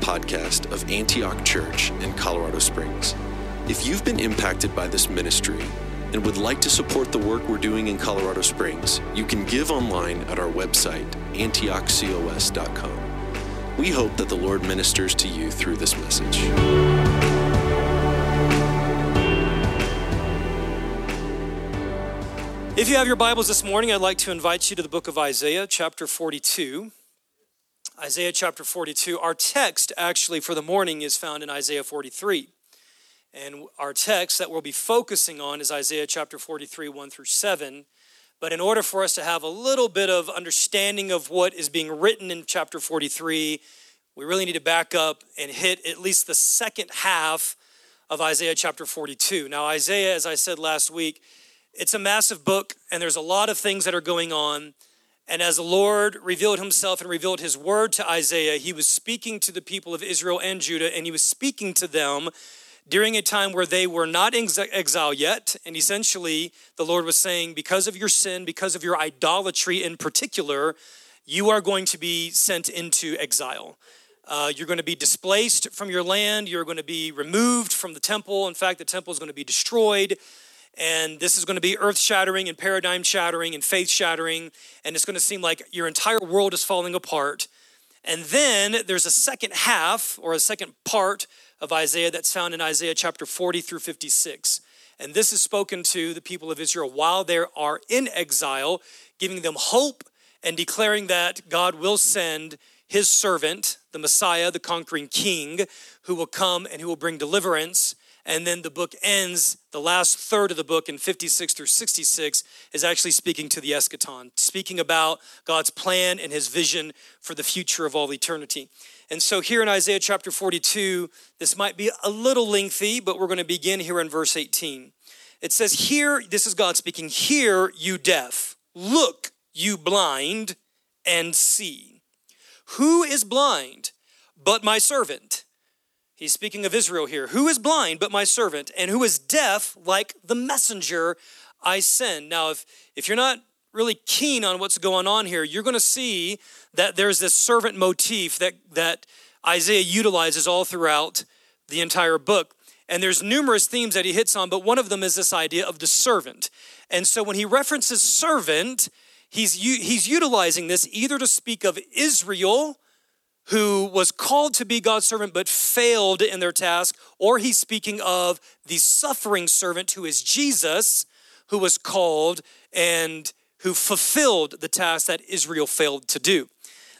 podcast of Antioch Church in Colorado Springs. If you've been impacted by this ministry and would like to support the work we're doing in Colorado Springs, you can give online at our website, antiochcos.com. We hope that the Lord ministers to you through this message. If you have your Bibles this morning, I'd like to invite you to the book of Isaiah, chapter 42. Isaiah chapter 42. Our text, actually, for the morning is found in Isaiah 43. And our text that we'll be focusing on is Isaiah chapter 43, 1 through 7. But in order for us to have a little bit of understanding of what is being written in chapter 43, we really need to back up and hit at least the second half of Isaiah chapter 42. Now, Isaiah, as I said last week, it's a massive book, and there's a lot of things that are going on. And as the Lord revealed himself and revealed his word to Isaiah, he was speaking to the people of Israel and Judah, and he was speaking to them during a time where they were not in exile yet. And essentially, the Lord was saying, because of your sin, because of your idolatry in particular, you are going to be sent into exile. Uh, you're going to be displaced from your land. You're going to be removed from the temple. In fact, the temple is going to be destroyed. And this is going to be earth shattering and paradigm shattering and faith shattering. And it's going to seem like your entire world is falling apart. And then there's a second half or a second part of Isaiah that's found in Isaiah chapter 40 through 56. And this is spoken to the people of Israel while they are in exile, giving them hope and declaring that God will send his servant, the Messiah, the conquering king, who will come and who will bring deliverance and then the book ends, the last third of the book in 56 through 66 is actually speaking to the eschaton, speaking about God's plan and his vision for the future of all eternity. And so here in Isaiah chapter 42, this might be a little lengthy, but we're going to begin here in verse 18. It says, Here, this is God speaking, hear you deaf, look you blind, and see. Who is blind but my servant? He's speaking of Israel here. Who is blind but my servant, and who is deaf like the messenger I send? Now, if, if you're not really keen on what's going on here, you're going to see that there's this servant motif that, that Isaiah utilizes all throughout the entire book. And there's numerous themes that he hits on, but one of them is this idea of the servant. And so when he references servant, he's, he's utilizing this either to speak of Israel who was called to be God's servant but failed in their task, or he's speaking of the suffering servant who is Jesus, who was called and who fulfilled the task that Israel failed to do.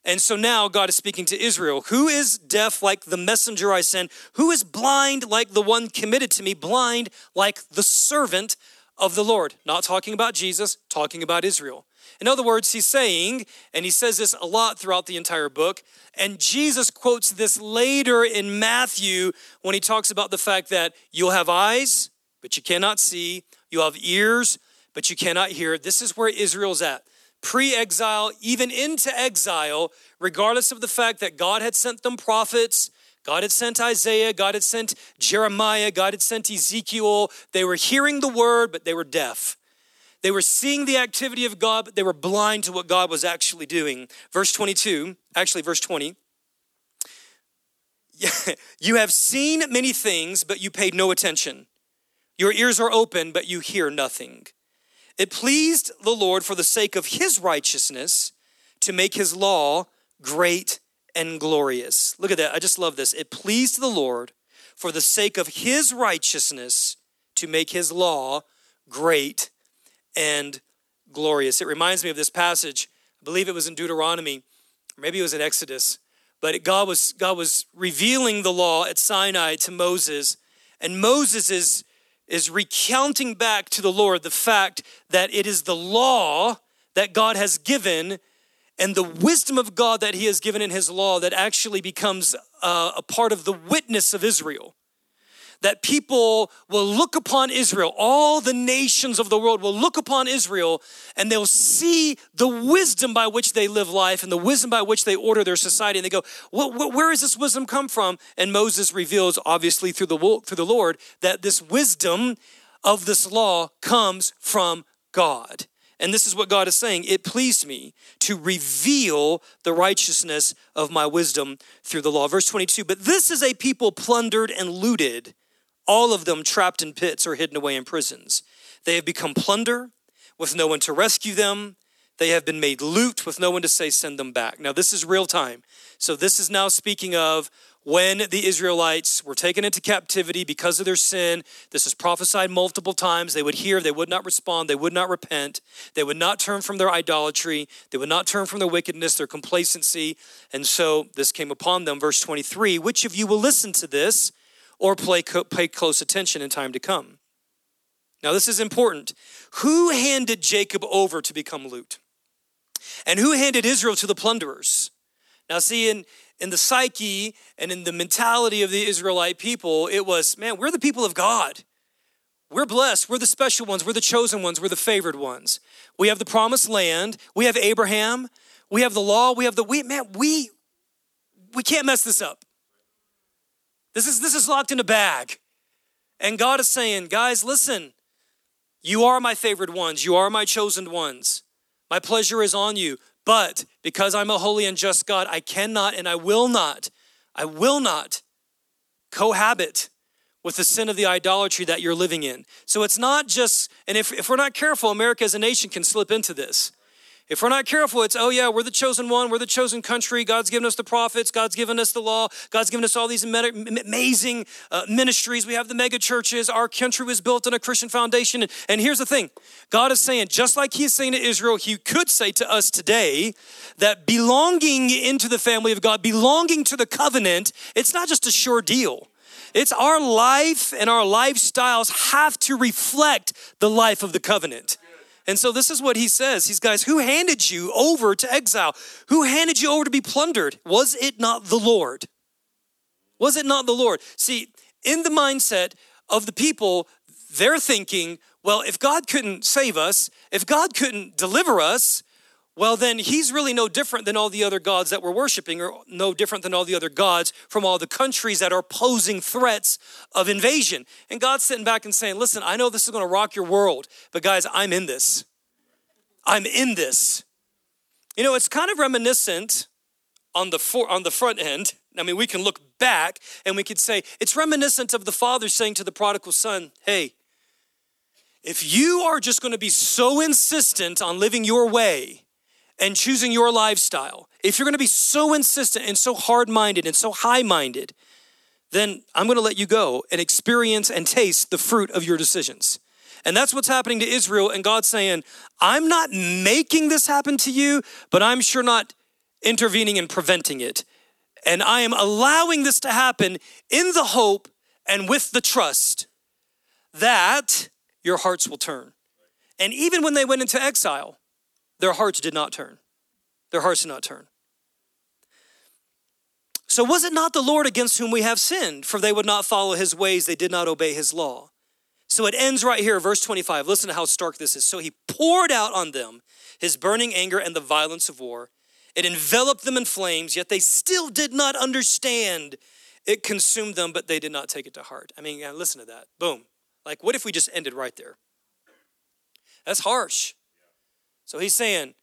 And so now God is speaking to Israel. Who is deaf like the messenger I send? Who is blind like the one committed to me? Blind like the servant of the Lord. Not talking about Jesus, talking about Israel. In other words, he's saying, and he says this a lot throughout the entire book, and Jesus quotes this later in Matthew when he talks about the fact that you'll have eyes, but you cannot see, you'll have ears, but you cannot hear. This is where Israel's at. Pre exile, even into exile, regardless of the fact that God had sent them prophets, God had sent Isaiah, God had sent Jeremiah, God had sent Ezekiel. They were hearing the word, but they were deaf. They were seeing the activity of God, but they were blind to what God was actually doing. Verse 22, actually, verse 20. You have seen many things, but you paid no attention. Your ears are open, but you hear nothing. It pleased the Lord for the sake of his righteousness to make his law great and glorious. Look at that. I just love this. It pleased the Lord for the sake of his righteousness to make his law great and glorious. It reminds me of this passage. I believe it was in Deuteronomy, maybe it was in Exodus. But God was God was revealing the law at Sinai to Moses, and Moses is is recounting back to the Lord the fact that it is the law that God has given and the wisdom of God that he has given in his law that actually becomes uh, a part of the witness of Israel that people will look upon Israel, all the nations of the world will look upon Israel and they'll see the wisdom by which they live life and the wisdom by which they order their society. And they go, well, where does this wisdom come from? And Moses reveals, obviously through the, through the Lord, that this wisdom of this law comes from God. And this is what God is saying it pleased me to reveal the righteousness of my wisdom through the law. Verse 22 But this is a people plundered and looted, all of them trapped in pits or hidden away in prisons. They have become plunder with no one to rescue them. They have been made loot with no one to say, send them back. Now, this is real time. So, this is now speaking of when the Israelites were taken into captivity because of their sin. This is prophesied multiple times. They would hear, they would not respond, they would not repent, they would not turn from their idolatry, they would not turn from their wickedness, their complacency. And so this came upon them. Verse 23 Which of you will listen to this or pay, pay close attention in time to come? Now, this is important. Who handed Jacob over to become loot? And who handed Israel to the plunderers? Now, see, in, in the psyche and in the mentality of the Israelite people, it was, man, we're the people of God. We're blessed. We're the special ones. We're the chosen ones. We're the favored ones. We have the promised land. We have Abraham. We have the law. We have the we man, we we can't mess this up. This is this is locked in a bag. And God is saying, guys, listen. You are my favored ones. You are my chosen ones. My pleasure is on you. But because I'm a holy and just God, I cannot and I will not, I will not cohabit with the sin of the idolatry that you're living in. So it's not just, and if, if we're not careful, America as a nation can slip into this. If we're not careful, it's, oh yeah, we're the chosen one, we're the chosen country. God's given us the prophets, God's given us the law, God's given us all these amazing uh, ministries. We have the mega churches. Our country was built on a Christian foundation. And, and here's the thing God is saying, just like He is saying to Israel, He could say to us today that belonging into the family of God, belonging to the covenant, it's not just a sure deal. It's our life and our lifestyles have to reflect the life of the covenant. And so this is what he says. He's guys, who handed you over to exile? Who handed you over to be plundered? Was it not the Lord? Was it not the Lord? See, in the mindset of the people, they're thinking, well, if God couldn't save us, if God couldn't deliver us, well, then he's really no different than all the other gods that we're worshiping, or no different than all the other gods from all the countries that are posing threats of invasion. And God's sitting back and saying, Listen, I know this is going to rock your world, but guys, I'm in this. I'm in this. You know, it's kind of reminiscent on the for, on the front end. I mean, we can look back and we could say it's reminiscent of the father saying to the prodigal son, "Hey, if you are just going to be so insistent on living your way and choosing your lifestyle, if you're going to be so insistent and so hard-minded and so high-minded, then I'm going to let you go and experience and taste the fruit of your decisions." And that's what's happening to Israel. And God's saying, I'm not making this happen to you, but I'm sure not intervening and preventing it. And I am allowing this to happen in the hope and with the trust that your hearts will turn. And even when they went into exile, their hearts did not turn. Their hearts did not turn. So, was it not the Lord against whom we have sinned? For they would not follow his ways, they did not obey his law. So it ends right here, verse 25. Listen to how stark this is. So he poured out on them his burning anger and the violence of war. It enveloped them in flames, yet they still did not understand. It consumed them, but they did not take it to heart. I mean, listen to that. Boom. Like, what if we just ended right there? That's harsh. So he's saying,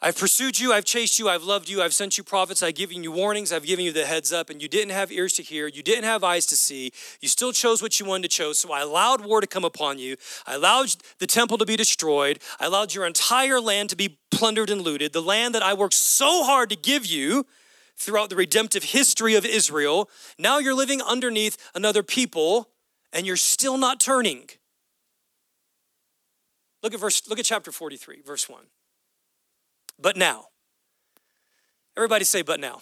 I've pursued you, I've chased you, I've loved you, I've sent you prophets, I've given you warnings, I've given you the heads up, and you didn't have ears to hear, you didn't have eyes to see, you still chose what you wanted to choose. So I allowed war to come upon you, I allowed the temple to be destroyed, I allowed your entire land to be plundered and looted, the land that I worked so hard to give you throughout the redemptive history of Israel. Now you're living underneath another people, and you're still not turning. Look at verse, look at chapter 43, verse 1. But now. Everybody say, but now.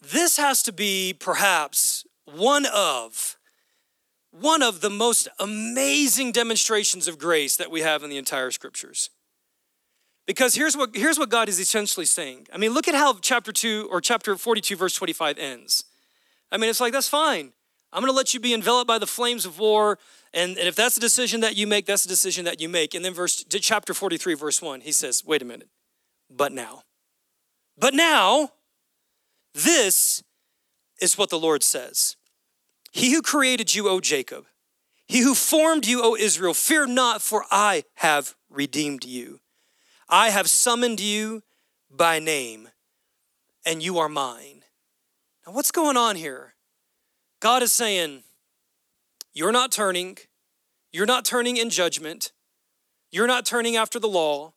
This has to be perhaps one of one of the most amazing demonstrations of grace that we have in the entire scriptures. Because here's what, here's what God is essentially saying. I mean, look at how chapter 2 or chapter 42, verse 25 ends. I mean, it's like, that's fine. I'm going to let you be enveloped by the flames of war. And, and if that's the decision that you make, that's the decision that you make. And then verse chapter 43, verse 1, he says, wait a minute. But now. But now, this is what the Lord says. He who created you, O Jacob, He who formed you, O Israel, fear not, for I have redeemed you. I have summoned you by name, and you are mine. Now, what's going on here? God is saying, You're not turning. You're not turning in judgment. You're not turning after the law.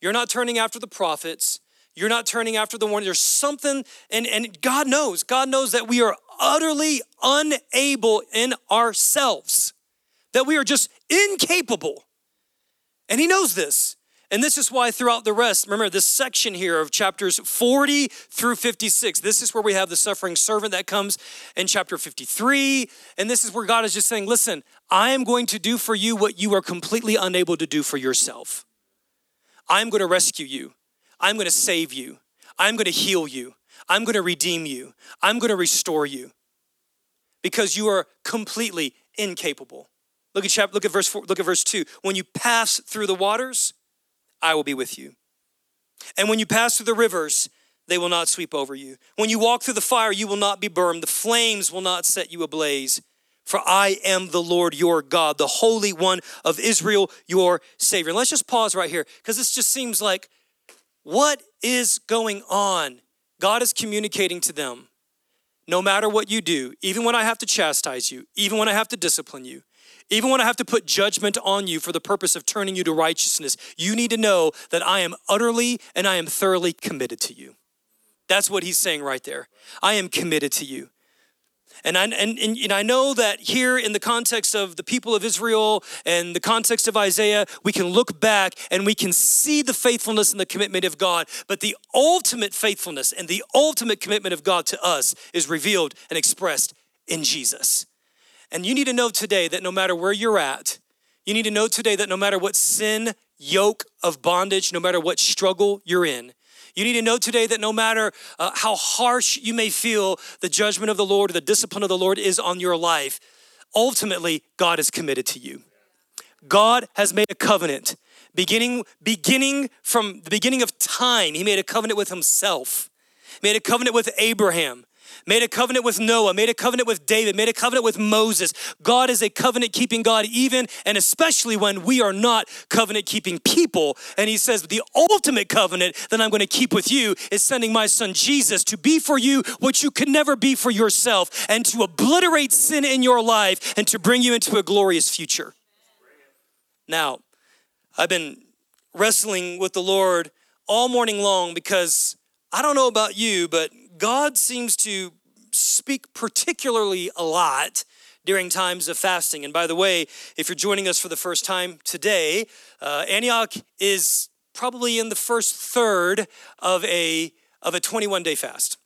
You're not turning after the prophets. You're not turning after the one. There's something, and, and God knows, God knows that we are utterly unable in ourselves, that we are just incapable. And He knows this. And this is why throughout the rest, remember this section here of chapters 40 through 56, this is where we have the suffering servant that comes in chapter 53. And this is where God is just saying, listen, I am going to do for you what you are completely unable to do for yourself. I'm going to rescue you. I'm going to save you. I'm going to heal you. I'm going to redeem you. I'm going to restore you because you are completely incapable. Look at chapter, look at verse four, look at verse 2. When you pass through the waters, I will be with you. And when you pass through the rivers, they will not sweep over you. When you walk through the fire, you will not be burned. The flames will not set you ablaze. For I am the Lord your God, the Holy One of Israel, your Savior. And let's just pause right here because this just seems like what is going on? God is communicating to them no matter what you do, even when I have to chastise you, even when I have to discipline you, even when I have to put judgment on you for the purpose of turning you to righteousness, you need to know that I am utterly and I am thoroughly committed to you. That's what he's saying right there. I am committed to you. And I, and, and, I know that here in the context of the people of Israel and the context of Isaiah, we can look back and we can see the faithfulness and the commitment of God. But the ultimate faithfulness and the ultimate commitment of God to us is revealed and expressed in Jesus. And you need to know today that no matter where you're at, you need to know today that no matter what sin, yoke of bondage, no matter what struggle you're in, you need to know today that no matter uh, how harsh you may feel the judgment of the Lord or the discipline of the Lord is on your life, ultimately, God is committed to you. God has made a covenant beginning beginning from the beginning of time. He made a covenant with himself. Made a covenant with Abraham made a covenant with Noah, made a covenant with David, made a covenant with Moses. God is a covenant keeping God, even and especially when we are not covenant keeping people. And He says, The ultimate covenant that I'm going to keep with you is sending my son Jesus to be for you what you could never be for yourself and to obliterate sin in your life and to bring you into a glorious future. Now, I've been wrestling with the Lord all morning long because I don't know about you, but God seems to speak particularly a lot during times of fasting. And by the way, if you're joining us for the first time today, uh, Antioch is probably in the first third of a of a 21 day fast.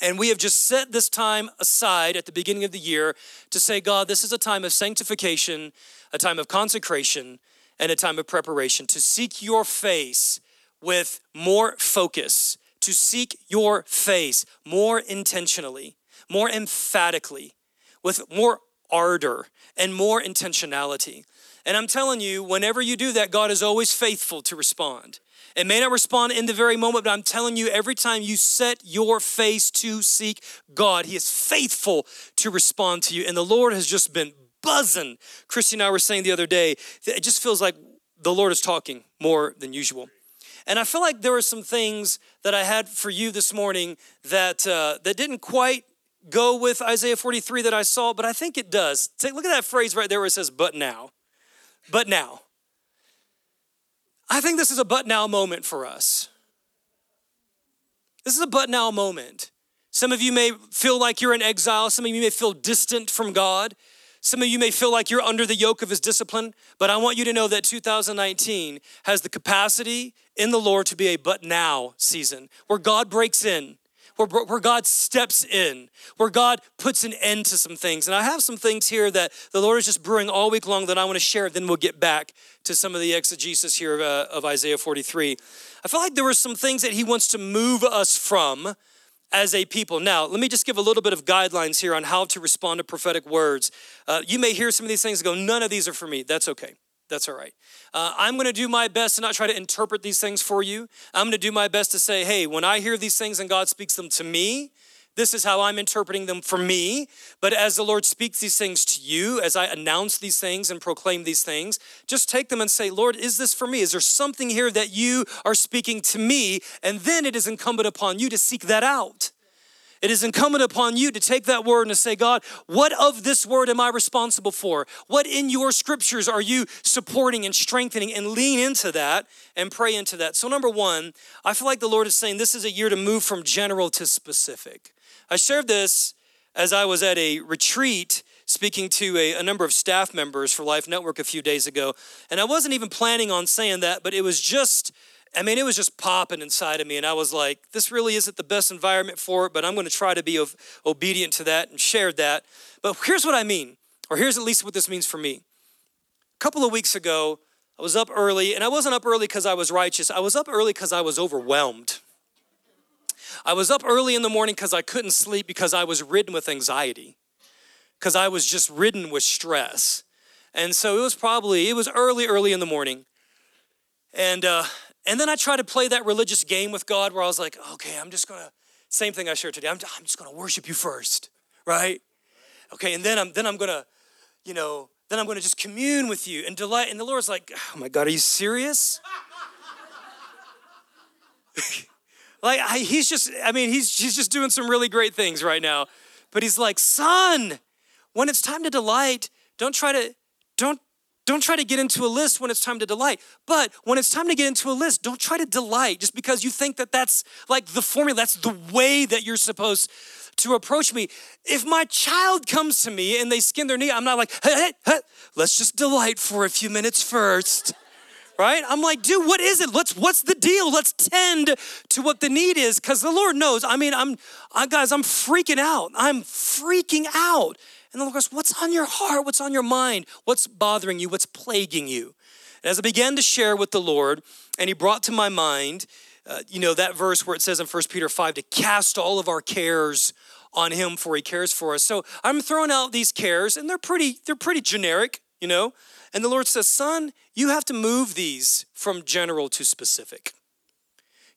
And we have just set this time aside at the beginning of the year to say, God, this is a time of sanctification, a time of consecration, and a time of preparation to seek your face with more focus to seek your face more intentionally, more emphatically, with more ardor and more intentionality. And I'm telling you, whenever you do that, God is always faithful to respond. It may not respond in the very moment, but I'm telling you, every time you set your face to seek God, He is faithful to respond to you. And the Lord has just been buzzing. Christy and I were saying the other day, it just feels like the Lord is talking more than usual. And I feel like there were some things that I had for you this morning that uh, that didn't quite go with Isaiah 43 that I saw, but I think it does. Take look at that phrase right there where it says "but now," but now. I think this is a but now moment for us. This is a but now moment. Some of you may feel like you're in exile. Some of you may feel distant from God. Some of you may feel like you're under the yoke of his discipline, but I want you to know that 2019 has the capacity in the Lord to be a but now season where God breaks in, where, where God steps in, where God puts an end to some things. And I have some things here that the Lord is just brewing all week long that I want to share. Then we'll get back to some of the exegesis here of, uh, of Isaiah 43. I feel like there were some things that he wants to move us from as a people. Now, let me just give a little bit of guidelines here on how to respond to prophetic words. Uh, you may hear some of these things go, none of these are for me. That's okay. That's all right. Uh, I'm going to do my best to not try to interpret these things for you. I'm going to do my best to say, hey, when I hear these things and God speaks them to me, This is how I'm interpreting them for me. But as the Lord speaks these things to you, as I announce these things and proclaim these things, just take them and say, Lord, is this for me? Is there something here that you are speaking to me? And then it is incumbent upon you to seek that out. It is incumbent upon you to take that word and to say, God, what of this word am I responsible for? What in your scriptures are you supporting and strengthening and lean into that and pray into that? So, number one, I feel like the Lord is saying this is a year to move from general to specific. I shared this as I was at a retreat speaking to a, a, number of staff members for Life Network a few days ago. And I wasn't even planning on saying that, but it was just I mean, it was just popping inside of me. And I was like, this really isn't the best environment for it, but I'm going to try to be obedient to that and shared that. But here's what I mean, or here's at least what this means for me. A couple of weeks ago, I was up early, and I wasn't up early because I was righteous. I was up early because I was overwhelmed. I was up early in the morning because I couldn't sleep because I was ridden with anxiety, because I was just ridden with stress. And so it was probably, it was early, early in the morning. And uh, and then I tried to play that religious game with God where I was like, okay, I'm just gonna, same thing I shared today, I'm, I'm just gonna worship you first, right? Okay, and then I'm then I'm gonna, you know, then I'm gonna just commune with you and delight. And the Lord's like, oh my God, are you serious? like I, he's just, I mean, he's he's just doing some really great things right now. But he's like, son, when it's time to delight, don't try to, don't don't try to get into a list when it's time to delight. But when it's time to get into a list, don't try to delight just because you think that that's like the formula, that's the way that you're supposed to approach me. If my child comes to me and they skin their knee, I'm not like, hey, hey, hey, let's just delight for a few minutes first. Right? I'm like, dude, what is it? Let's what's the deal? Let's tend to what the need is because the Lord knows. I mean, I'm I, guys, I'm freaking out. I'm freaking out. And the Lord goes, What's on your heart? What's on your mind? What's bothering you? What's plaguing you? And as I began to share with the Lord, and He brought to my mind, uh, you know, that verse where it says in 1 Peter 5 to cast all of our cares on Him for He cares for us. So I'm throwing out these cares, and they're pretty, they're pretty generic, you know. And the Lord says, Son, you have to move these from general to specific.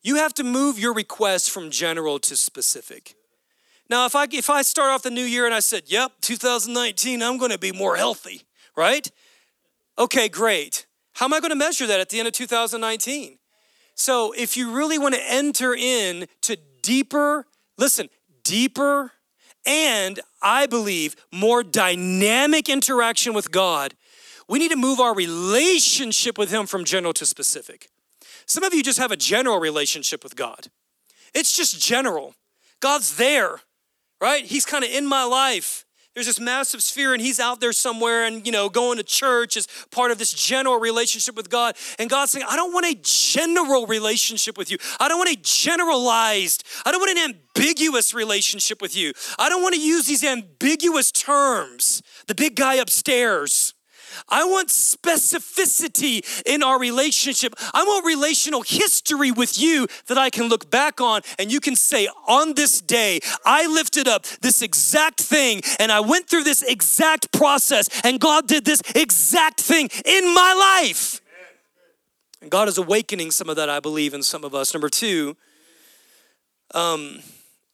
You have to move your requests from general to specific. Now, if I if I start off the new year and I said, "Yep, 2019, I'm to be more healthy," right? Okay, great. How am I to measure that at the end of 2019? So, if you really want to enter in to deeper, listen, deeper and I believe more dynamic interaction with God, we need to move our relationship with Him from general to specific. Some of you just have a general relationship with God. It's just general. God's there right? He's kind of in my life. There's this massive sphere, and he's out there somewhere and, you know, going to church as part of this general relationship with God. And God's saying, I don't want a general relationship with you. I don't want a generalized, I don't want an ambiguous relationship with you. I don't want to use these ambiguous terms. The big guy upstairs. I want specificity in our relationship. I want relational history with you that I can look back on and you can say, on this day, I lifted up this exact thing and I went through this exact process and God did this exact thing in my life. And God is awakening some of that, I believe, in some of us. Number two, um,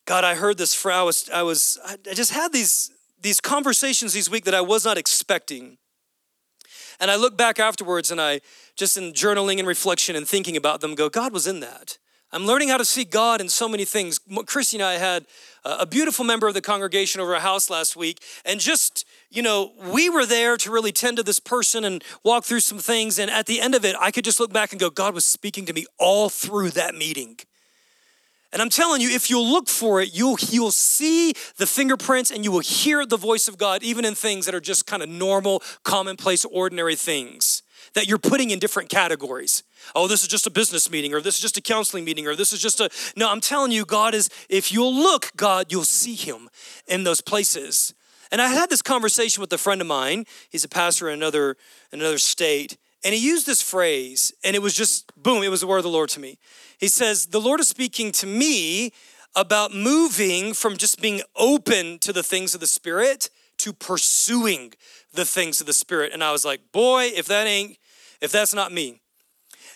God, I heard this for I was, I was, I just had these these conversations these week that I was not expecting. And I look back afterwards and I just in journaling and reflection and thinking about them go, God was in that. I'm learning how to see God in so many things. Christy and I had a beautiful member of the congregation over our house last week, and just, you know, we were there to really tend to this person and walk through some things. And at the end of it, I could just look back and go, God was speaking to me all through that meeting. And I'm telling you, if you'll look for it, you'll, you'll see the fingerprints and you will hear the voice of God, even in things that are just kind of normal, commonplace, ordinary things that you're putting in different categories. Oh, this is just a business meeting, or this is just a counseling meeting, or this is just a. No, I'm telling you, God is, if you'll look, God, you'll see Him in those places. And I had this conversation with a friend of mine. He's a pastor in another, in another state. And he used this phrase, and it was just boom, it was the word of the Lord to me. He says, The Lord is speaking to me about moving from just being open to the things of the Spirit to pursuing the things of the Spirit. And I was like, Boy, if that ain't, if that's not me.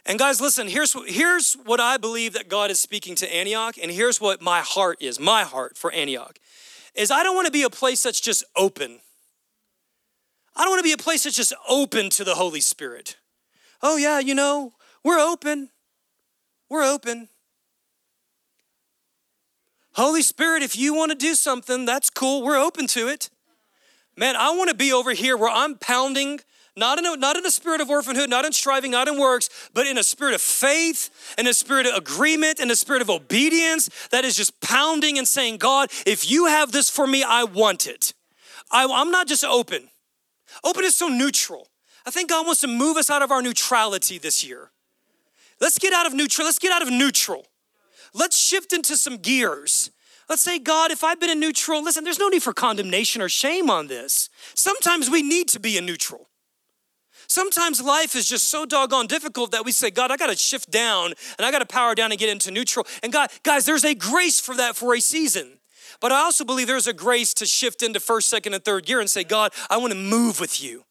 And guys, listen, here's, here's what I believe that God is speaking to Antioch, and here's what my heart is, my heart for Antioch, is I don't want to be a place that's just open. I don't want to be a place that's just open to the Holy Spirit. Oh, yeah, you know, we're open. We're open. Holy Spirit, if you want to do something, that's cool. We're open to it. Man, I want to be over here where I'm pounding not in, a, not in a spirit of orphanhood, not in striving, not in works, but in a spirit of faith, in a spirit of agreement, in a spirit of obedience that is just pounding and saying, God, if you have this for me, I want it. I, I'm not just open. Open is so neutral. I think God wants to move us out of our neutrality this year. Let's get out of neutral. Let's get out of neutral. Let's shift into some gears. Let's say, God, if I've been in neutral, listen, there's no need for condemnation or shame on this. Sometimes we need to be in neutral. Sometimes life is just so doggone difficult that we say, God, I got to shift down and I got to power down and get into neutral. And God, guys, there's a grace for that for a season. But I also believe there's a grace to shift into first, second, and third gear and say, God, I want to move with you.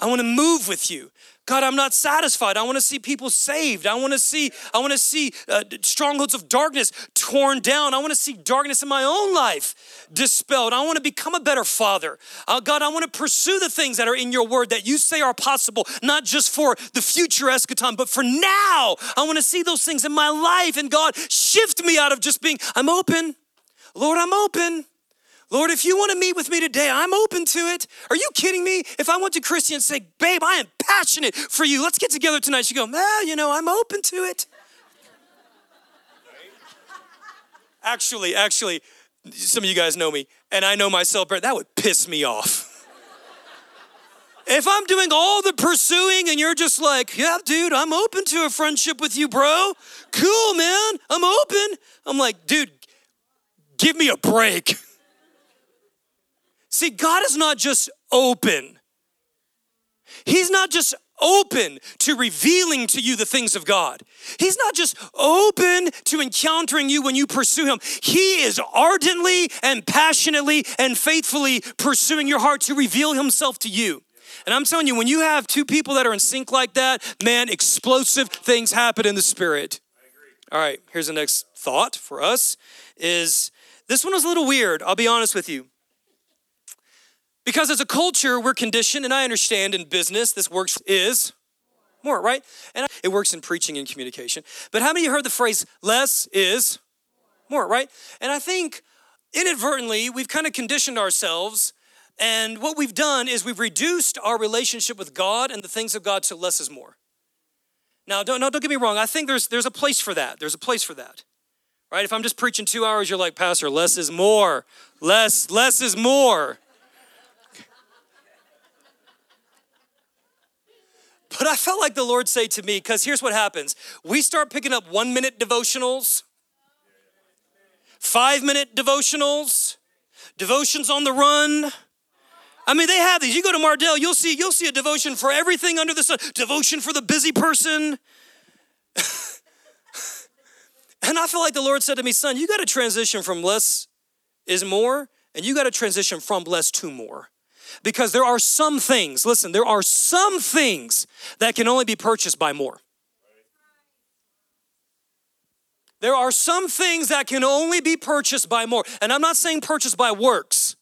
I want to move with you. God, I'm not satisfied. I want to see people saved. I want to see I want to see uh, strongholds of darkness torn down. I want to see darkness in my own life dispelled. I want to become a better father. Uh, God, I want to pursue the things that are in your word that you say are possible, not just for the future eschaton, but for now. I want to see those things in my life. And God, shift me out of just being, I'm open. Lord, I'm open. Lord, if you want to meet with me today, I'm open to it. Are you kidding me? If I went to Christy and say, babe, I am passionate for you. Let's get together tonight. She'd go, well, you know, I'm open to it. actually, actually, some of you guys know me, and I know myself, that would piss me off. if I'm doing all the pursuing and you're just like, yeah, dude, I'm open to a friendship with you, bro. Cool, man. I'm open. I'm like, dude, give me a break. See, God is not just open, He's not just open to revealing to you the things of God. He's not just open to encountering you when you pursue Him. He is ardently and passionately and faithfully pursuing your heart to reveal Himself to you. And I'm telling you, when you have two people that are in sync like that, man, explosive things happen in the spirit. All right, here's the next thought for us is this one was a little weird, I'll be honest with you. Because as a culture, we're conditioned, and I understand in business, this works is more, right? And it works in preaching and communication. But how many of you heard the phrase less is more, right? And I think inadvertently, we've kind of conditioned ourselves. And what we've done is we've reduced our relationship with God and the things of God to less is more. Now, don't, no, don't get me wrong. I think there's, there's a place for that. There's a place for that. Right? If I'm just preaching two hours, you're like, Pastor, less is more. Less, less is more. But I felt like the Lord say to me, because here's what happens we start picking up one minute devotionals, five minute devotionals, devotions on the run. I mean, they have these. You go to Mardel, you'll see, you'll see a devotion for everything under the sun, devotion for the busy person. and I feel like the Lord said to me, son, you got to transition from less is more, and you got to transition from less to more. Because there are some things, listen, there are some things that can only be purchased by more. There are some things that can only be purchased by more. And I'm not saying purchased by works,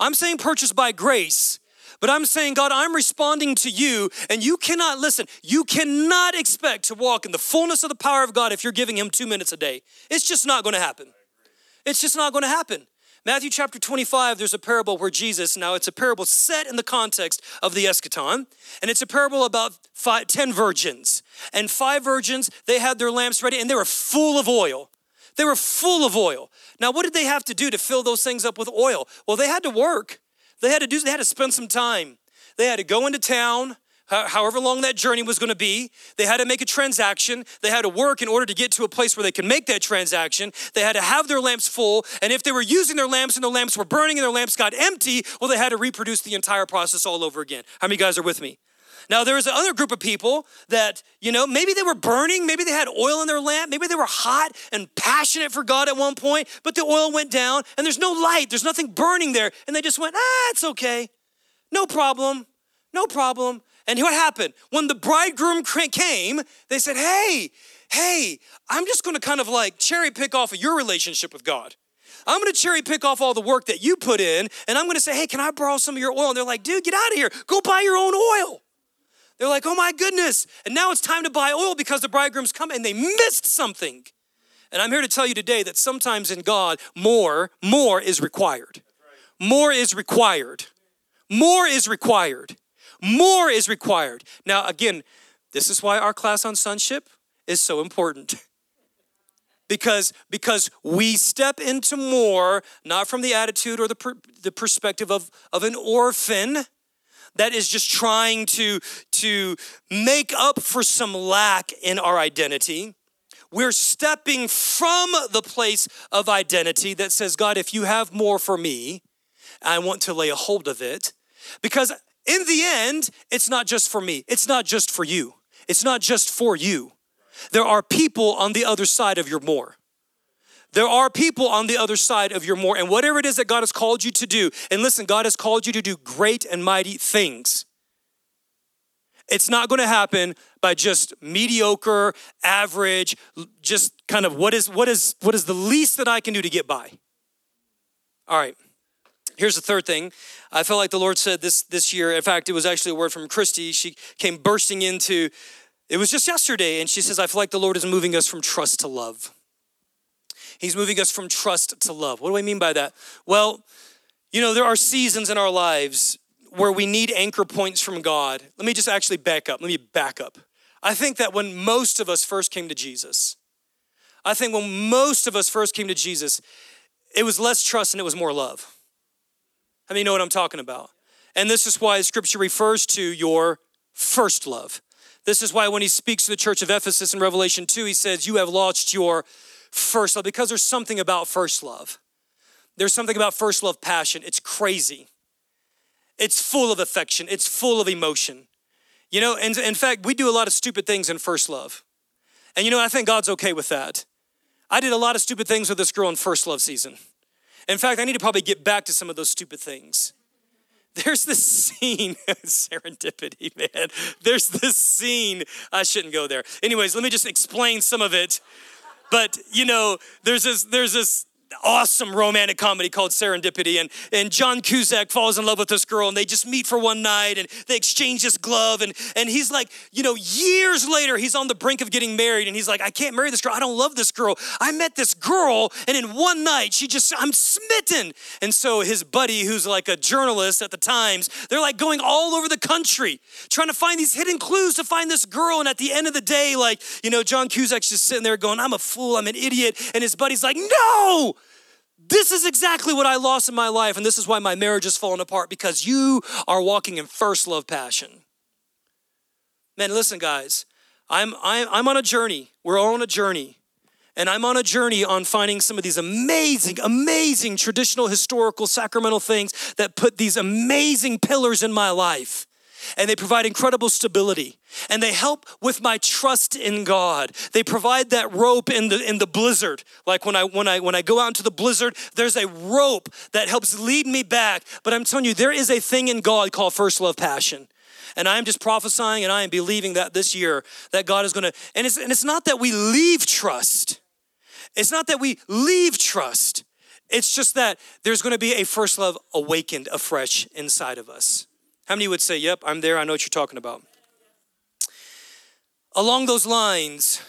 I'm saying purchased by grace. But I'm saying, God, I'm responding to you, and you cannot listen. You cannot expect to walk in the fullness of the power of God if you're giving Him two minutes a day. It's just not going to happen. It's just not going to happen. Matthew chapter 25, there's a parable where Jesus, now it's a parable set in the context of the eschaton, and it's a parable about five, 10 virgins. And five virgins, they had their lamps ready and they were full of oil. They were full of oil. Now, what did they have to do to fill those things up with oil? Well, they had to work. They had to do, they had to spend some time. They had to go into town, however long that journey was going to be. They had to make a transaction. They had to work in order to get to a place where they could make that transaction. They had to have their lamps full. And if they were using their lamps and their lamps were burning and their lamps got empty, well, they had to reproduce the entire process all over again. How many guys are with me? Now, there was another group of people that, you know, maybe they were burning, maybe they had oil in their lamp, maybe they were hot and passionate for God at one point, but the oil went down and there's no light, there's nothing burning there. And they just went, ah, it's okay. No problem. No problem. And what happened? When the bridegroom came, they said, Hey, hey, I'm just gonna kind of like cherry pick off of your relationship with God. I'm gonna cherry pick off all the work that you put in, and I'm gonna say, Hey, can I borrow some of your oil? And they're like, Dude, get out of here. Go buy your own oil. They're like, Oh my goodness. And now it's time to buy oil because the bridegroom's come and they missed something. And I'm here to tell you today that sometimes in God, more, more is required. More is required. More is required. More is required. Now, again, this is why our class on sonship is so important. Because, because we step into more, not from the attitude or the, per, the perspective of, of an orphan that is just trying to, to make up for some lack in our identity. We're stepping from the place of identity that says, God, if you have more for me, I want to lay a hold of it. Because in the end, it's not just for me, it's not just for you, it's not just for you. There are people on the other side of your more. There are people on the other side of your more. And whatever it is that God has called you to do, and listen, God has called you to do great and mighty things. It's not going to happen by just mediocre, average, just kind of what is what is what is the least that I can do to get by. All right. Here's the third thing. I felt like the Lord said this this year. In fact, it was actually a word from Christy. She came bursting into, it was just yesterday, and she says, I feel like the Lord is moving us from trust to love. He's moving us from trust to love. What do I mean by that? Well, you know, there are seasons in our lives where we need anchor points from God. Let me just actually back up. Let me back up. I think that when most of us first came to Jesus, I think when most of us first came to Jesus, it was less trust and it was more love. How many know what I'm talking about? And this is why scripture refers to your first love. This is why when he speaks to the church of Ephesus in Revelation 2, he says, You have lost your first love because there's something about first love. There's something about first love passion. It's crazy. It's full of affection, it's full of emotion. You know, and in fact, we do a lot of stupid things in first love. And you know, I think God's okay with that. I did a lot of stupid things with this girl in first love season. In fact, I need to probably get back to some of those stupid things. There's this scene, serendipity, man. There's this scene, I shouldn't go there. Anyways, let me just explain some of it. But you know, there's this, there's this awesome romantic comedy called Serendipity. And, and John Cusack falls in love with this girl and they just meet for one night and they exchange this glove. And, and he's like, you know, years later, he's on the brink of getting married and he's like, I can't marry this girl. I don't love this girl. I met this girl and in one night, she just, I'm smitten. And so his buddy, who's like a journalist at the Times, they're like going all over the country trying to find these hidden clues to find this girl. And at the end of the day, like, you know, John Cusack's just sitting there going, I'm a fool, I'm an idiot. And his buddy's like, no, this is exactly what I lost in my life, and this is why my marriage is falling apart because you are walking in first love passion. Man, listen, guys, I'm, I'm, I'm on a journey. We're all on a journey. And I'm on a journey on finding some of these amazing, amazing traditional, historical, sacramental things that put these amazing pillars in my life and they provide incredible stability and they help with my trust in God. They provide that rope in the in the blizzard. Like when I when I when I go out into the blizzard, there's a rope that helps lead me back. But I'm telling you there is a thing in God called first love passion. And I'm just prophesying and I am believing that this year that God is going to and it's and it's not that we leave trust. It's not that we leave trust. It's just that there's going to be a first love awakened afresh inside of us. How many would say, Yep, I'm there, I know what you're talking about? Along those lines,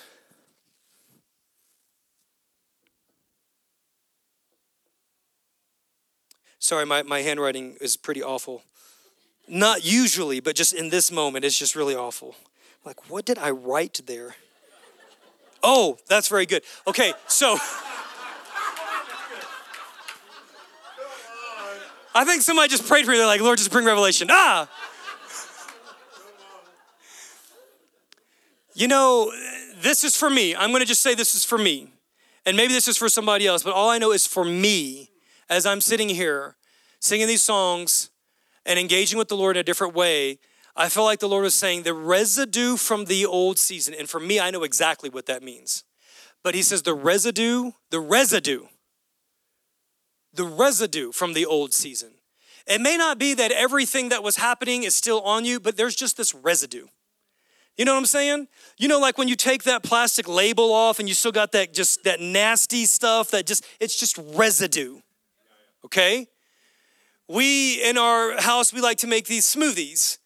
sorry, my, my handwriting is pretty awful. Not usually, but just in this moment, it's just really awful. Like, what did I write there? Oh, that's very good. Okay, so. I think somebody just prayed for me. They're like, Lord, just bring revelation. Ah! You know, this is for me. I'm going to just say this is for me. And maybe this is for somebody else, but all I know is for me as I'm sitting here singing these songs and engaging with the Lord in a different way. I felt like the Lord was saying the residue from the old season. And for me, I know exactly what that means. But He says the residue, the residue the residue from the old season It may not be that everything that was happening is still on you, but there's just this residue. You know what I'm saying? You know, like when you take that plastic label off and you still got that just that nasty stuff that just, it's just residue. Okay? We in our house, we like to make these smoothies.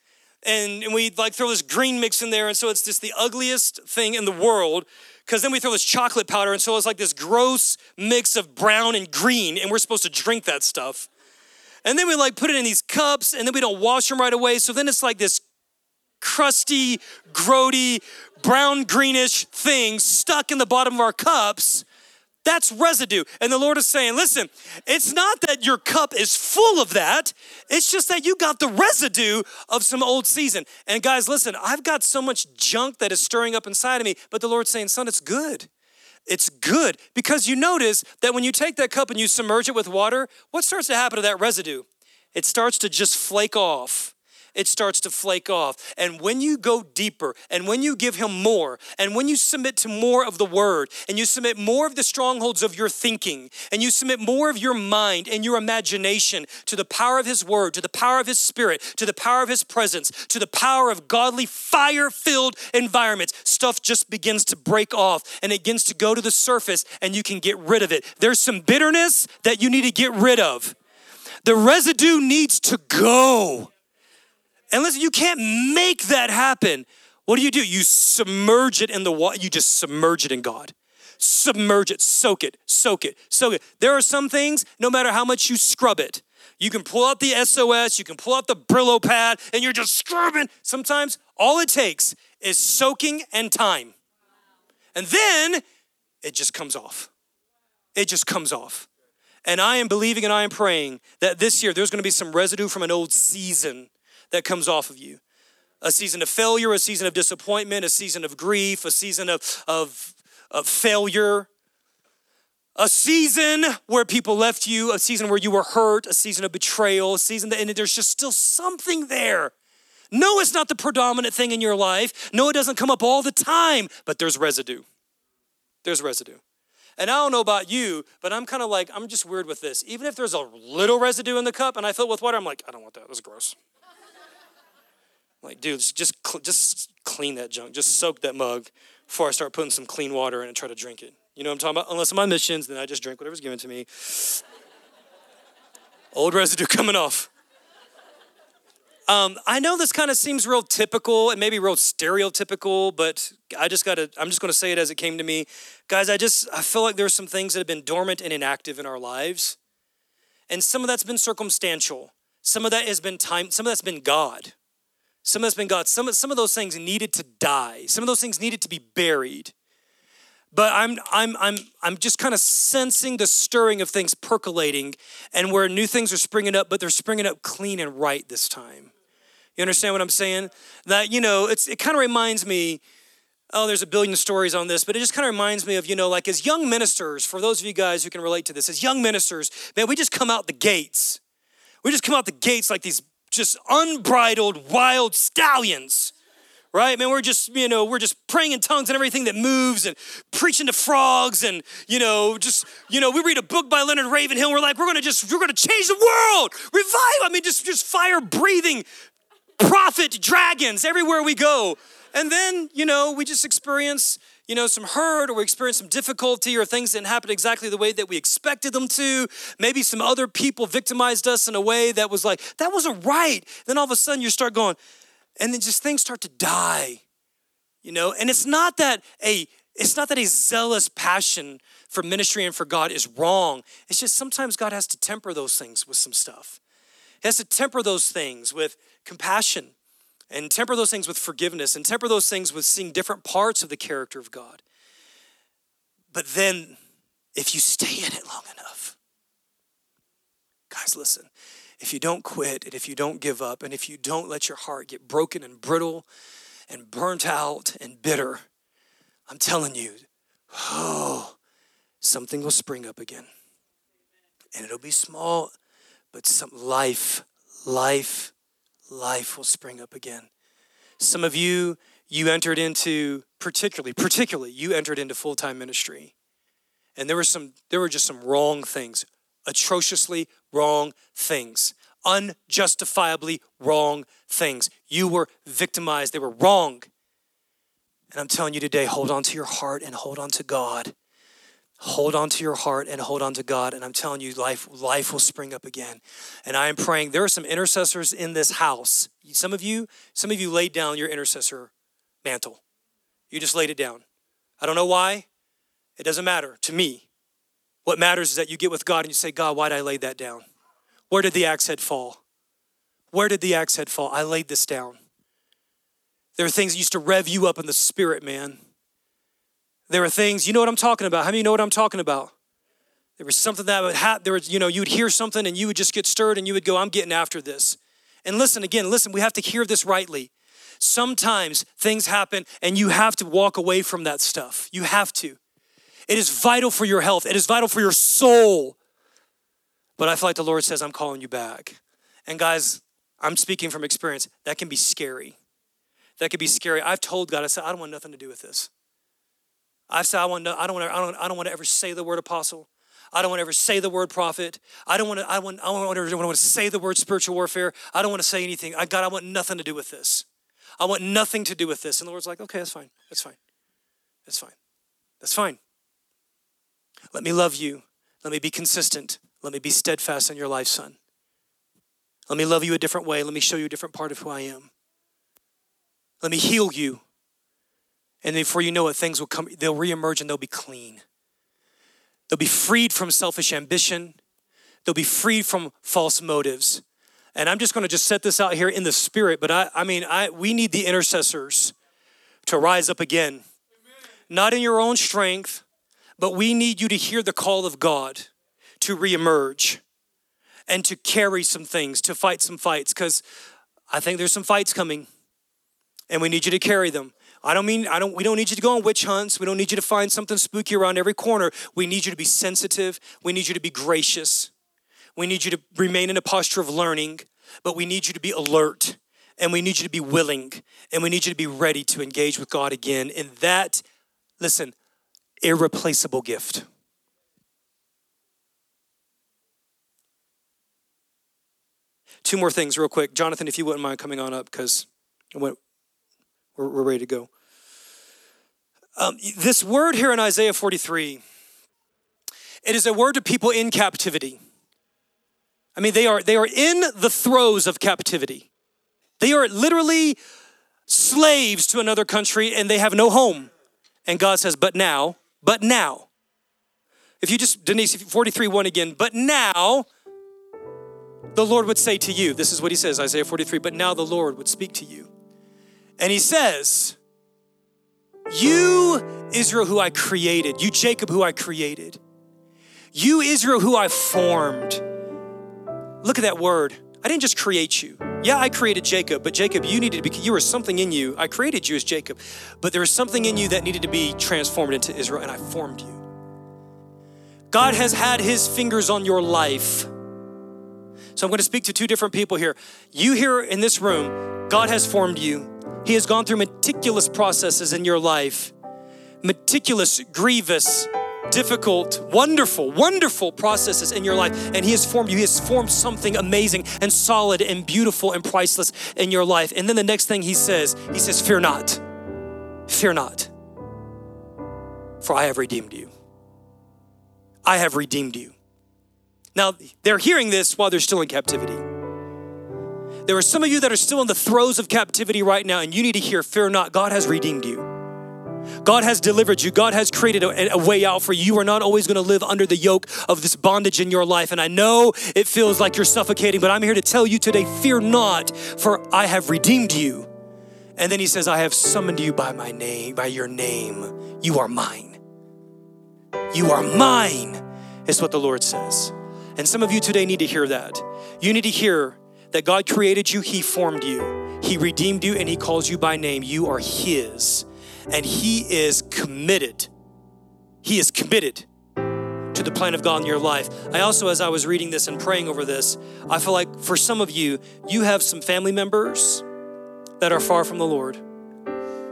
And, and we like throw this green mix in there, and so it's just the ugliest thing in the world because then we throw this chocolate powder, and so it's like this gross mix of brown and green, and we're supposed to drink that stuff. And then we like put it in these cups, and then we don't wash them right away, so then it's like this crusty, grody, brown greenish thing stuck in the bottom of our cups. That's residue. And the Lord is saying, listen, it's not that your cup is full of that. It's just that you got the residue of some old season. And guys, listen, I've got so much junk that is stirring up inside of me, but the Lord's saying, son, it's good. It's good because you notice that when you take that cup and you submerge it with water, what starts to happen to that residue? It starts to just flake off it starts to flake off. And when you go deeper, and when you give Him more, and when you submit to more of the Word, and you submit more of the strongholds of your thinking, and you submit more of your mind and your imagination to the power of His Word, to the power of His Spirit, to the power of His presence, to the power of godly, fire filled environments, stuff just begins to break off and it begins to go to the surface, and you can get rid of it. There's some bitterness that you need to get rid of. The residue needs to go. And listen, you can't make that happen. What do you do? You submerge it in the water, you just submerge it in God. Submerge it, soak it, soak it, soak it. There are some things, no matter how much you scrub it, you can pull out the SOS, you can pull out the Brillo pad, and you're just scrubbing. Sometimes all it takes is soaking and time. And then it just comes off. It just comes off. And I am believing and I am praying that this year there's to be some residue from an old season that comes off of you a season of failure, a season of disappointment, a season of grief, a season of, of, of failure, a season where people left you, a season where you were hurt, a season of betrayal, a season that, and there's just still something there. No, it's not the predominant thing in your life. No, it doesn't come up all the time, but there's residue. There's residue. And I don't know about you, but I'm kind of like, I'm just weird with this. Even if there's a little residue in the cup and I fill it with water, I'm like, I don't want that. That's gross. Like, dude, just just clean that junk. Just soak that mug before I start putting some clean water in and try to drink it. You know what I'm talking about? Unless on missions, then I just drink whatever's given to me. Old residue coming off. Um, I know this kind of seems real typical and maybe real stereotypical, but I just gotta, I'm just gonna say it as it came to me. Guys, I just, I feel like there's some things that have been dormant and inactive in our lives. And some of that's been circumstantial. Some of that has been time, some of that's been God. Some of that's been God. Some, some of those things needed to die. Some of those things needed to be buried. But I'm, I'm, I'm, I'm just kind of sensing the stirring of things percolating and where new things are springing up, but they're springing up clean and right this time. You understand what I'm saying? That, you know, it's, it kind of reminds me, oh, there's a billion stories on this, but it just kind of reminds me of, you know, like as young ministers, for those of you guys who can relate to this, as young ministers, man, we just come out the gates. We just come out the gates like these just unbridled wild stallions right? Man we're just you know we're just praying in tongues and everything that moves and preaching to frogs and you know just you know we read a book by leonard ravenhill. We're like we're gonna just we're gonna change the world. Revive i mean just just fire breathing prophet dragons everywhere we go. And then you know we just experience you know, some hurt or we experienced some difficulty or things didn't happen exactly the way that we expected them to. Maybe some other people victimized us in a way that was like, that wasn't right. Then all of a sudden you start going, and then just things start to die. You know, and it's not that a it's not that a zealous passion for ministry and for God is wrong. It's just sometimes God has to temper those things with some stuff. He has to temper those things with compassion and temper those things with forgiveness and temper those things with seeing different parts of the character of God. But then, if you stay in it long enough, guys, listen, if you don't quit and if you don't give up and if you don't let your heart get broken and brittle and burnt out and bitter, I'm telling you, oh, something will spring up again. And it'll be small, but some life, life, life will spring up again. Some of you, you entered into, particularly, particularly, you entered into full time ministry. And there were some, there were just some wrong things, atrociously wrong things, unjustifiably wrong things. You were victimized, they were wrong. And I'm telling you today, hold on to your heart and hold on to God. Hold on to your heart and hold on to God. And I'm telling you, life, life will spring up again. And I am praying. There are some intercessors in this house. Some of you, some of you laid down your intercessor mantle. You just laid it down. I don't know why. It doesn't matter to me. What matters is that you get with God and you say, God, why did I lay that down? Where did the axe head fall? Where did the axe head fall? I laid this down. There are things that used to rev you up in the spirit, man. There are things, you know what I'm talking about. How many know what I'm talking about? There was something that would happen, there was, you know, you would hear something and you would just get stirred and you would go, I'm getting after this. And listen, again, listen, we have to hear this rightly. Sometimes things happen and you have to walk away from that stuff. You have to. It is vital for your health, it is vital for your soul. But I feel like the Lord says, I'm calling you back. And guys, I'm speaking from experience. That can be scary. That can be scary. I've told God, I said, I don't want nothing to do with this. I've said, I, want no, I, don't want to, I, don't, I don't want to ever say the word apostle. I don't want to ever say the word prophet. I don't want to, I want, I don't want to, I want to say the word spiritual warfare. I don't want to say anything. I, God, I want nothing to do with this. I want nothing to do with this. And the Lord's like, okay, that's fine. That's fine. That's fine. That's fine. Let me love you. Let me be consistent. Let me be steadfast in your life, son. Let me love you a different way. Let me show you a different part of who I am. Let me heal you. And before you know it, things will come, they'll reemerge and they'll be clean. They'll be freed from selfish ambition. They'll be freed from false motives. And I'm just going to just set this out here in the spirit, but I, I mean, I, we need the intercessors to rise up again. Not in your own strength, but we need you to hear the call of God to reemerge and to carry some things, to fight some fights, because I think there's some fights coming, and we need you to carry them. I don't mean I don't we don't need you to go on witch hunts. We don't need you to find something spooky around every corner. We need you to be sensitive. We need you to be gracious. We need you to remain in a posture of learning, but we need you to be alert and we need you to be willing and we need you to be ready to engage with God again in that listen, irreplaceable gift. Two more things, real quick. Jonathan, if you wouldn't mind coming on up, because we're, we're ready to go. Um, this word here in Isaiah 43, it is a word to people in captivity. I mean, they are, they are in the throes of captivity. They are literally slaves to another country and they have no home. And God says, but now, but now. If you just, Denise, 43 1 again, but now the Lord would say to you, this is what he says, Isaiah 43, but now the Lord would speak to you. And he says, You, Israel, who I created, you, Jacob, who I created, you, Israel, who I formed. Look at that word. I didn't just create you. Yeah, I created Jacob, but Jacob, you needed to be, you were something in you. I created you as Jacob, but there was something in you that needed to be transformed into Israel, and I formed you. God has had his fingers on your life so I'm going to speak to two different people here. You here in this room, God has formed you. He has gone through meticulous processes in your life, meticulous, grievous, difficult, wonderful, wonderful processes in your life. And He has formed you. He has formed something amazing and solid and beautiful and priceless in your life. And then the next thing He says, He says, Fear not, fear not, for I have redeemed you. I have redeemed you. Now, they're hearing this while they're still in captivity. There are some of you that are still in the throes of captivity right now, and you need to hear, Fear not, God has redeemed you. God has delivered you. God has created a, a way out for you. You are not always going to live under the yoke of this bondage in your life. And I know it feels like you're suffocating, but I'm here to tell you today fear not, for I have redeemed you. And then he says, I have summoned you by my name, by your name. You are mine. You are mine, is what the Lord says. And some of you today need to hear that. You need to hear that God created you, He formed you, He redeemed you, and He calls you by name. You are His. And He is committed. He is committed to the plan of God in your life. I also, as I was reading this and praying over this, I feel like for some of you, you have some family members that are far from the Lord.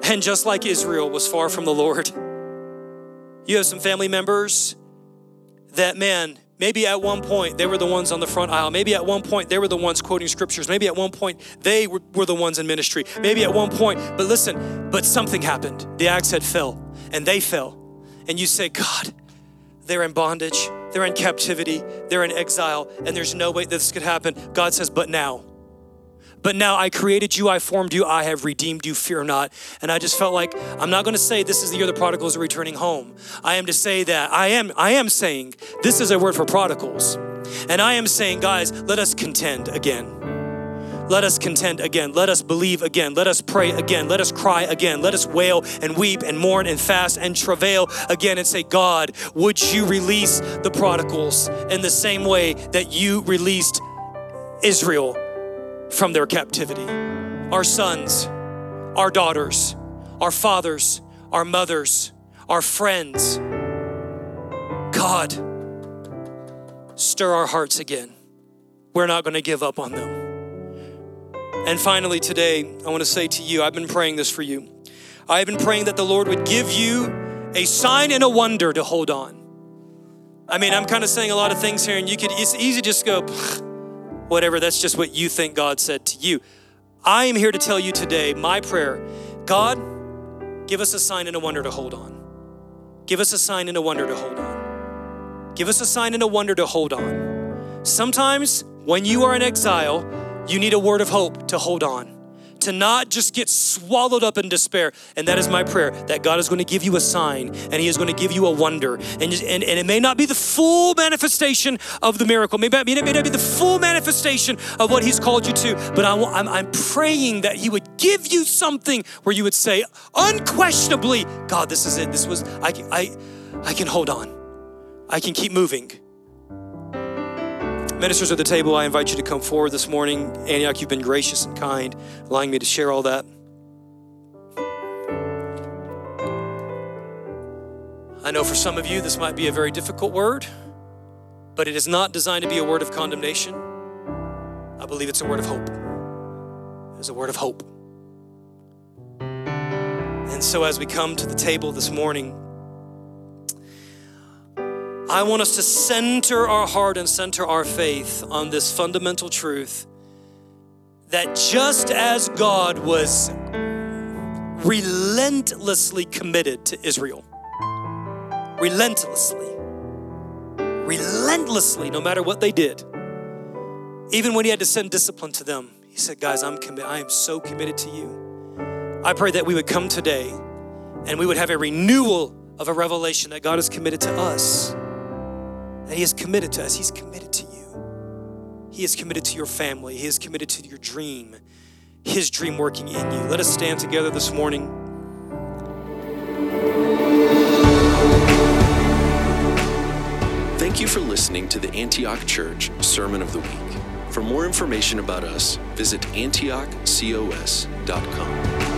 And just like Israel was far from the Lord, you have some family members that, man, Maybe at one point they were the ones on the front aisle. Maybe at one point they were the ones quoting scriptures. Maybe at one point they were, were the ones in ministry. Maybe at one point, but listen, but something happened. The axe head fell and they fell. And you say, God, they're in bondage, they're in captivity, they're in exile, and there's no way this could happen. God says, but now. But now I created you, I formed you, I have redeemed you, fear not. And I just felt like I'm not to say this is the year the prodigals are returning home. I am to say that I am I am saying this is a word for prodigals. And I am saying, guys, let us contend again. Let us contend again. Let us believe again. Let us pray again. Let us cry again. Let us wail and weep and mourn and fast and travail again and say, God, would you release the prodigals in the same way that you released Israel from their captivity. Our sons, our daughters, our fathers, our mothers, our friends. God, stir our hearts again. We're not going to give up on them. And finally, today, I want to say to you, I've been praying this for you. I've been praying that the Lord would give you a sign and a wonder to hold on. I mean, I'm kind of saying a lot of things here, and you could, it's easy to just go, whatever, that's just what you think God said to you. I am here to tell you today, my prayer God, give us a sign and a wonder to hold on. Give us a sign and a wonder to hold on. Give us a sign and a wonder to hold on. Sometimes when you are in exile, you need a word of hope to hold on to not just get swallowed up in despair. And that is my prayer that God is going to give you a sign and He is going to give you a wonder. And, and, and it may not be the full manifestation of the miracle, maybe it may not be the full manifestation of what He's called you to, but I, I'm, I'm praying that He would give you something where you would say, unquestionably, God, this is it. This was, I, I, I can hold on, I can keep moving. Ministers at the table, I invite you to come forward this morning. Antioch, you've been gracious and kind, allowing me to share all that. I know for some of you this might be a very difficult word, but it is not designed to be a word of condemnation. I believe it's a word of hope. It's a word of hope. And so, as we come to the table this morning, I want us to center our heart and center our faith on this fundamental truth that just as God was relentlessly committed to Israel, relentlessly, relentlessly, no matter what they did, even when he had to send discipline to them, he said, Guys, I'm committed. I am so committed to you. I pray that we would come today and we would have a renewal of a revelation that God is committed to us that He is committed to us. He's committed to you. He is committed to your family. He is committed to your dream, His dream working in you. Let us stand together this morning. Thank you for listening to the Antioch Church Sermon of the Week. For more information about us, visit antiochcos.com.